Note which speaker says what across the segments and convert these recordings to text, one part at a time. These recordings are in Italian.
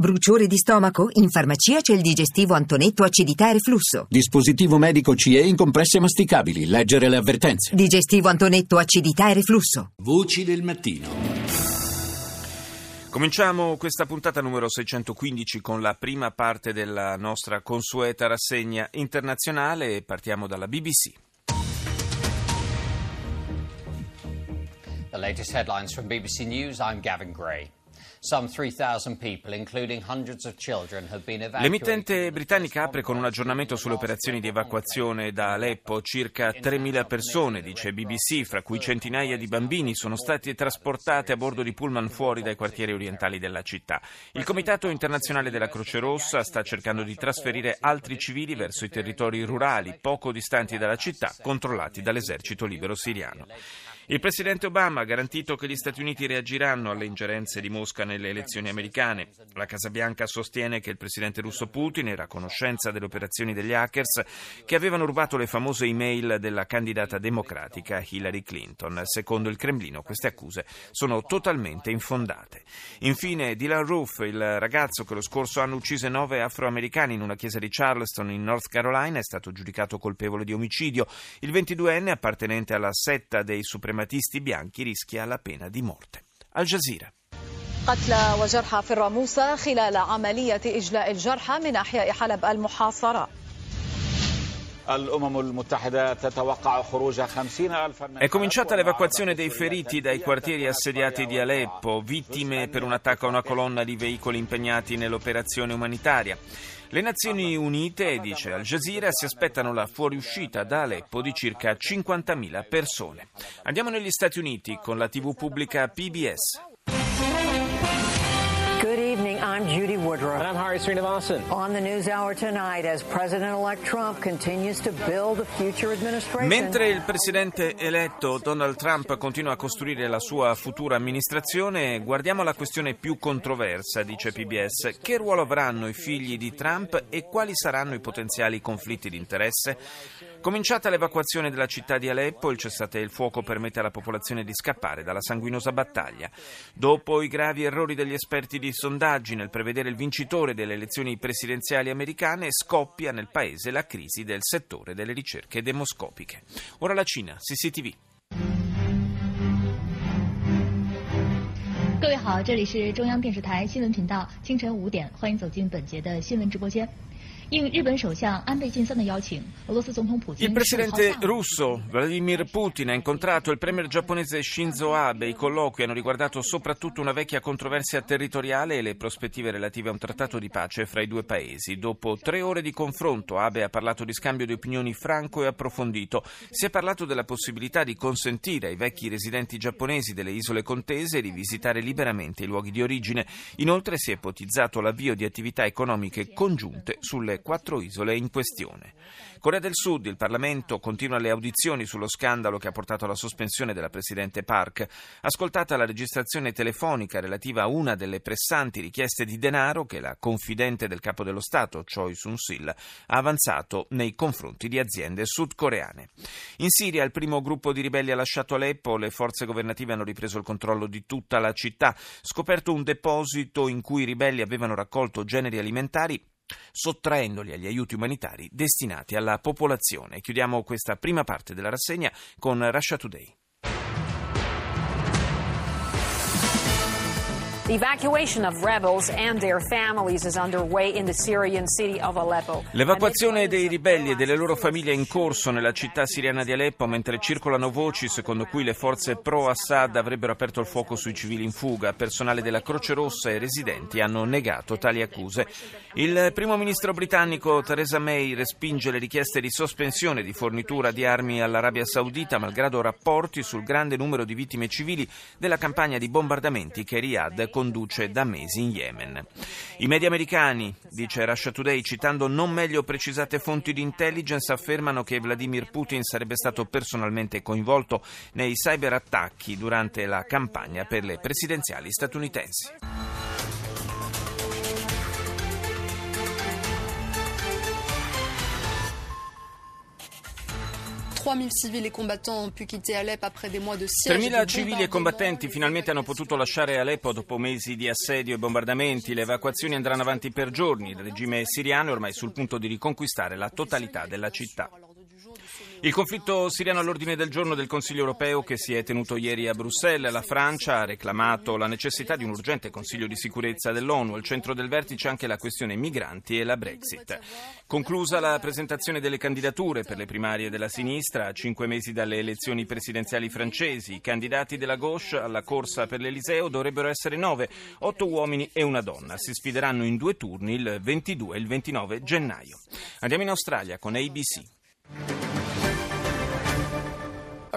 Speaker 1: Bruciore di stomaco? In farmacia c'è il digestivo Antonetto acidità e reflusso.
Speaker 2: Dispositivo medico CE in compresse masticabili. Leggere le avvertenze.
Speaker 1: Digestivo Antonetto acidità e reflusso.
Speaker 2: Voci del mattino.
Speaker 3: Cominciamo questa puntata numero 615 con la prima parte della nostra consueta rassegna internazionale e partiamo dalla BBC.
Speaker 4: The latest headlines from BBC News, I'm Gavin Gray.
Speaker 3: L'emittente britannica apre con un aggiornamento sulle operazioni di evacuazione da Aleppo. Circa 3.000 persone, dice BBC, fra cui centinaia di bambini, sono state trasportate a bordo di pullman fuori dai quartieri orientali della città. Il Comitato internazionale della Croce Rossa sta cercando di trasferire altri civili verso i territori rurali poco distanti dalla città, controllati dall'esercito libero siriano. Il presidente Obama ha garantito che gli Stati Uniti reagiranno alle ingerenze di Mosca nelle elezioni americane. La Casa Bianca sostiene che il presidente russo Putin era a conoscenza delle operazioni degli hackers che avevano rubato le famose email della candidata democratica Hillary Clinton. Secondo il Cremlino queste accuse sono totalmente infondate. Infine Dylan Roof, il ragazzo che lo scorso anno uccise nove afroamericani in una chiesa di Charleston in North Carolina, è stato giudicato colpevole di omicidio. Il 22enne, appartenente alla setta dei suprematisti suprematisti bianchi rischia la pena di morte. Al Jazeera.
Speaker 5: قتلى وجرحى في الراموسة خلال عملية إجلاء الجرحى من أحياء حلب المحاصرة
Speaker 3: è cominciata l'evacuazione dei feriti dai quartieri assediati di Aleppo, vittime per un attacco a una colonna di veicoli impegnati nell'operazione umanitaria. Le Nazioni Unite, dice Al Jazeera, si aspettano la fuoriuscita da Aleppo di circa 50.000 persone. Andiamo negli Stati Uniti con la TV pubblica PBS.
Speaker 6: I'm Judy Woodruff. And I'm Hari Srinivasan. On the News Hour tonight, as President-elect Trump continues to build the future administration.
Speaker 3: Mentre il presidente eletto Donald Trump continua a costruire la sua futura amministrazione, guardiamo la questione più controversa, dice PBS. Che ruolo avranno i figli di Trump e quali saranno i potenziali conflitti di interesse? Cominciata l'evacuazione della città di Aleppo, il cessate il fuoco permette alla popolazione di scappare dalla sanguinosa battaglia. Dopo i gravi errori degli esperti di sondaggi nel prevedere il vincitore delle elezioni presidenziali americane, scoppia nel paese la crisi del settore delle ricerche demoscopiche. Ora la Cina, CCTV.
Speaker 7: 各位好，这里是中央电视台新闻频道，清晨五点，欢迎走进本节的新闻直播间。
Speaker 3: Il presidente russo Vladimir Putin ha incontrato il premier giapponese Shinzo Abe. I colloqui hanno riguardato soprattutto una vecchia controversia territoriale e le prospettive relative a un trattato di pace fra i due paesi. Dopo tre ore di confronto, Abe ha parlato di scambio di opinioni franco e approfondito. Si è parlato della possibilità di consentire ai vecchi residenti giapponesi delle isole contese di visitare liberamente i luoghi di origine. Inoltre si è ipotizzato l'avvio di attività economiche congiunte sulle quattro isole in questione. Corea del Sud, il Parlamento continua le audizioni sullo scandalo che ha portato alla sospensione della Presidente Park. Ascoltata la registrazione telefonica relativa a una delle pressanti richieste di denaro che la confidente del capo dello Stato, Choi Soon-sil, ha avanzato nei confronti di aziende sudcoreane. In Siria il primo gruppo di ribelli ha lasciato Aleppo, le forze governative hanno ripreso il controllo di tutta la città, scoperto un deposito in cui i ribelli avevano raccolto generi alimentari sottraendoli agli aiuti umanitari destinati alla popolazione. Chiudiamo questa prima parte della rassegna con Russia Today. L'evacuazione dei ribelli e delle loro famiglie è in corso nella città siriana di Aleppo mentre circolano voci secondo cui le forze pro-Assad avrebbero aperto il fuoco sui civili in fuga. Personale della Croce Rossa e residenti hanno negato tali accuse. Il primo ministro britannico Theresa May respinge le richieste di sospensione di fornitura di armi all'Arabia Saudita malgrado rapporti sul grande numero di vittime civili della campagna di bombardamenti che Riyadh conduce da mesi in Yemen. I media americani, dice Russia Today, citando non meglio precisate fonti di intelligence, affermano che Vladimir Putin sarebbe stato personalmente coinvolto nei cyberattacchi durante la campagna per le presidenziali statunitensi. 3.000 civili e combattenti finalmente hanno potuto lasciare Aleppo dopo mesi di assedio e bombardamenti. Le evacuazioni andranno avanti per giorni. Il regime siriano è ormai sul punto di riconquistare la totalità della città. Il conflitto siriano all'ordine del giorno del Consiglio europeo che si è tenuto ieri a Bruxelles. La Francia ha reclamato la necessità di un urgente Consiglio di sicurezza dell'ONU. Al centro del vertice anche la questione migranti e la Brexit. Conclusa la presentazione delle candidature per le primarie della sinistra, a cinque mesi dalle elezioni presidenziali francesi. I candidati della gauche alla corsa per l'Eliseo dovrebbero essere nove, otto uomini e una donna. Si sfideranno in due turni il 22 e il 29 gennaio. Andiamo in Australia con ABC.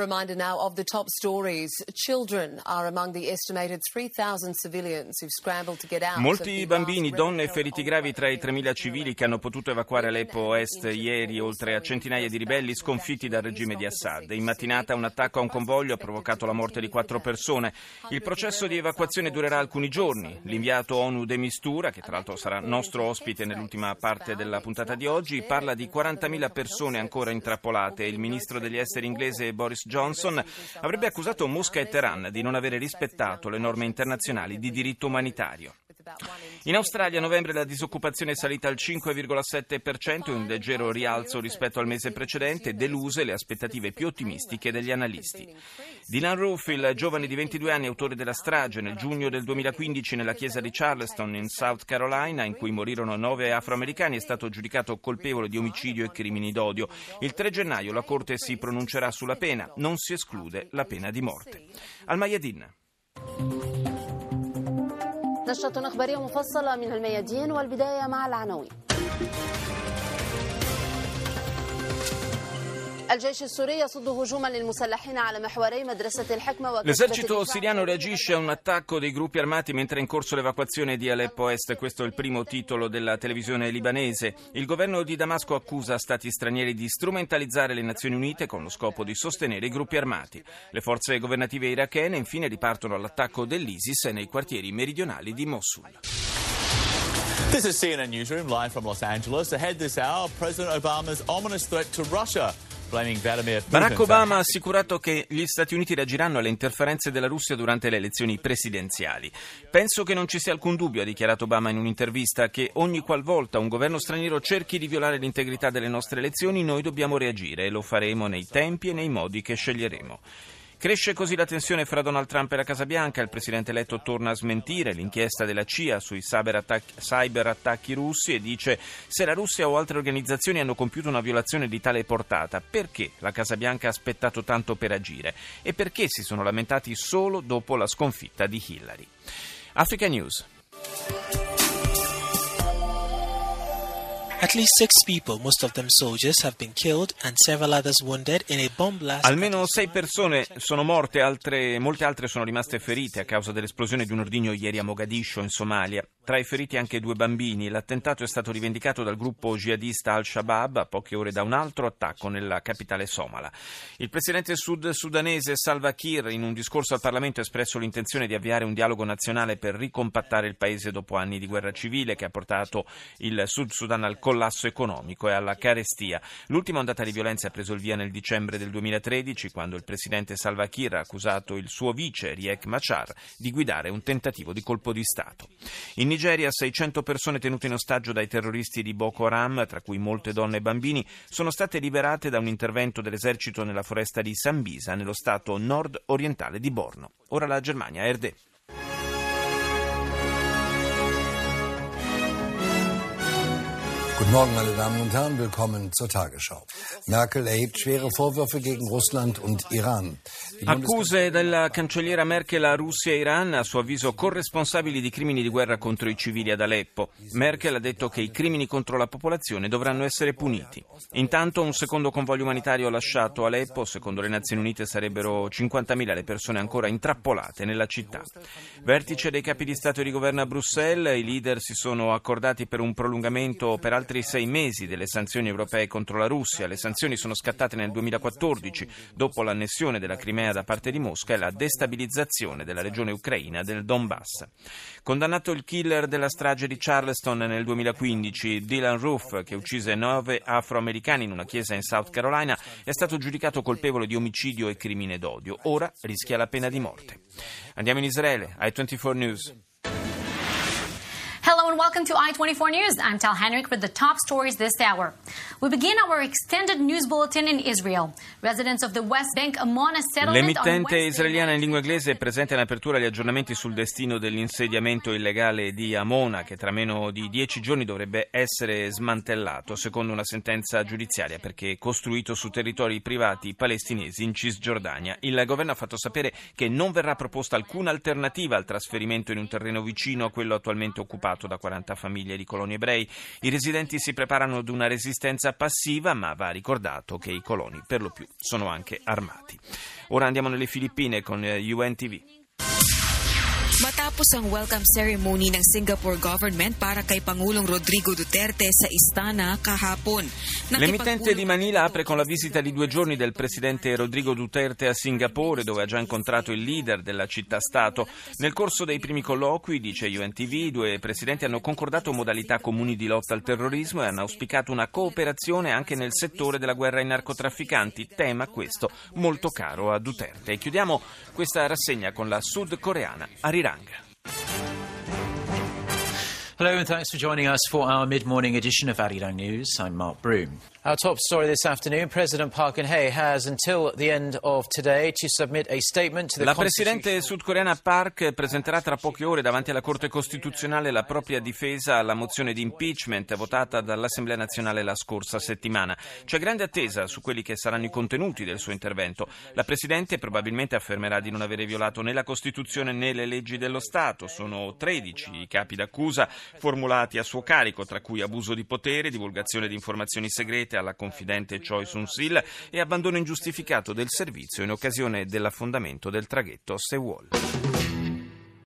Speaker 8: Reminder now of the top stories. Children are among the estimated 3,000 civilians who've scrambled to get out.
Speaker 3: Molti bambini, donne e feriti gravi tra i 3.000 civili che hanno potuto evacuare Aleppo Est ieri, oltre a centinaia di ribelli sconfitti dal regime di Assad. In mattinata un attacco a un convoglio ha provocato la morte di quattro persone. Il processo di evacuazione durerà alcuni giorni. L'inviato ONU De Mistura, che tra l'altro sarà nostro ospite nell'ultima parte della puntata di oggi, parla di 40.000 persone ancora intrappolate. Il ministro degli esteri inglese Boris Boris Johnson avrebbe accusato Mosca e Teheran di non avere rispettato le norme internazionali di diritto umanitario. In Australia a novembre la disoccupazione è salita al 5,7%, un leggero rialzo rispetto al mese precedente, deluse le aspettative più ottimistiche degli analisti. Dylan Roof, il giovane di 22 anni autore della strage nel giugno del 2015 nella chiesa di Charleston in South Carolina, in cui morirono nove afroamericani, è stato giudicato colpevole di omicidio e crimini d'odio. Il 3 gennaio la Corte si pronuncerà sulla pena, non si esclude la pena di morte. Al Mayadin.
Speaker 9: نشرة إخبارية مفصلة من الميادين والبداية مع العناوين.
Speaker 3: L'esercito siriano reagisce a un attacco dei gruppi armati mentre è in corso l'evacuazione di Aleppo Est. Questo è il primo titolo della televisione libanese. Il governo di Damasco accusa stati stranieri di strumentalizzare le Nazioni Unite con lo scopo di sostenere i gruppi armati. Le forze governative irachene infine ripartono all'attacco dell'ISIS nei quartieri meridionali di Mosul.
Speaker 10: This is CNN Newsroom live from Los Angeles. Ahead this hour, President Obama's ominous threat to Russia.
Speaker 3: Barack Obama ha assicurato che gli Stati Uniti reagiranno alle interferenze della Russia durante le elezioni presidenziali. Penso che non ci sia alcun dubbio, ha dichiarato Obama in un'intervista, che ogni qualvolta un governo straniero cerchi di violare l'integrità delle nostre elezioni, noi dobbiamo reagire e lo faremo nei tempi e nei modi che sceglieremo. Cresce così la tensione fra Donald Trump e la Casa Bianca. Il presidente eletto torna a smentire l'inchiesta della CIA sui cyberattacchi russi e dice se la Russia o altre organizzazioni hanno compiuto una violazione di tale portata, perché la Casa Bianca ha aspettato tanto per agire? E perché si sono lamentati solo dopo la sconfitta di Hillary? Africa News. Almeno sei persone sono morte, altre, molte altre sono rimaste ferite a causa dell'esplosione di un ordigno ieri a Mogadiscio, in Somalia. Tra i feriti anche due bambini. L'attentato è stato rivendicato dal gruppo jihadista Al-Shabaab a poche ore da un altro attacco nella capitale somala. Il presidente sud-sudanese Salva Kiir in un discorso al Parlamento ha espresso l'intenzione di avviare un dialogo nazionale per ricompattare il paese dopo anni di guerra civile che ha portato il Sud Sudan al collasso economico e alla carestia. L'ultima ondata di violenza ha preso il via nel dicembre del 2013 quando il presidente Salva Kiir ha accusato il suo vice Riek Machar di guidare un tentativo di colpo di Stato. In Nigeria 600 persone tenute in ostaggio dai terroristi di Boko Haram, tra cui molte donne e bambini, sono state liberate da un intervento dell'esercito nella foresta di Sambisa, nello stato nord-orientale di Borno. Ora la Germania, Erde.
Speaker 11: Guten Morgen, meine Damen und Herren. Willkommen zur Tagesschau. Merkel erhebt schwere Vorwürfe gegen Russland und Iran.
Speaker 3: Accuse della cancelliera Merkel a Russia e Iran, a suo avviso corresponsabili di crimini di guerra contro i civili ad Aleppo. Merkel ha detto che i crimini contro la popolazione dovranno essere puniti. Intanto un secondo convoglio umanitario ha lasciato Aleppo, secondo le Nazioni Unite sarebbero 50.000 le persone ancora intrappolate nella città. Vertice dei capi di Stato e di governo a Bruxelles, i leader si sono accordati per un prolungamento per altri altri sei mesi delle sanzioni europee contro la Russia. Le sanzioni sono scattate nel 2014 dopo l'annessione della Crimea da parte di Mosca e la destabilizzazione della regione ucraina del Donbass. Condannato il killer della strage di Charleston nel 2015, Dylan Roof, che uccise nove afroamericani in una chiesa in South Carolina, è stato giudicato colpevole di omicidio e crimine d'odio. Ora rischia la pena di morte. Andiamo in Israele, ai 24 News.
Speaker 12: Welcome to I-24 News. I'm Tal Henrik with the top stories this hour. We begin our extended news bulletin in Israel. Residents of the West Bank Amona settlement
Speaker 3: L'emittente israeliana in lingua inglese presenta in apertura gli aggiornamenti sul destino dell'insediamento illegale di Amona che tra meno di dieci giorni dovrebbe essere smantellato secondo una sentenza giudiziaria perché costruito su territori privati palestinesi in Cisgiordania. Il governo ha fatto sapere che non verrà proposta alcuna alternativa al trasferimento in un terreno vicino a quello attualmente occupato da 40 famiglie di coloni ebrei. I residenti si preparano ad una resistenza passiva, ma va ricordato che i coloni per lo più sono anche armati. Ora andiamo nelle Filippine con UNTV.
Speaker 13: Matapos ang welcome ceremony ng Singapore government para kay Pangulong Rodrigo Duterte sa Istana kahapon.
Speaker 3: L'emittente di Manila apre con la visita di due giorni del presidente Rodrigo Duterte a Singapore, dove ha già incontrato il leader della città-stato. Nel corso dei primi colloqui, dice UNTV, i due presidenti hanno concordato modalità comuni di lotta al terrorismo e hanno auspicato una cooperazione anche nel settore della guerra ai narcotrafficanti, tema questo molto caro a Duterte. E chiudiamo questa rassegna con la sudcoreana Arirang. Danke.
Speaker 14: Hello and thanks for joining us for our mid-morning edition of Arirang News. I'm Mark Broom. Our top story this afternoon, President Park Geun-hye has until the end of today to submit a statement to the
Speaker 3: La presidente sudcoreana Park presenterà tra poche ore davanti alla Corte Costituzionale la propria difesa alla mozione di impeachment votata dall'Assemblea nazionale la scorsa settimana. C'è grande attesa su quelli che saranno i contenuti del suo intervento. La presidente probabilmente affermerà di non avere violato né la Costituzione né le leggi dello Stato. Sono 13 i capi d'accusa formulati a suo carico, tra cui abuso di potere, divulgazione di informazioni segrete alla confidente Choi Soon-sil e abbandono ingiustificato del servizio in occasione dell'affondamento del traghetto Sewol.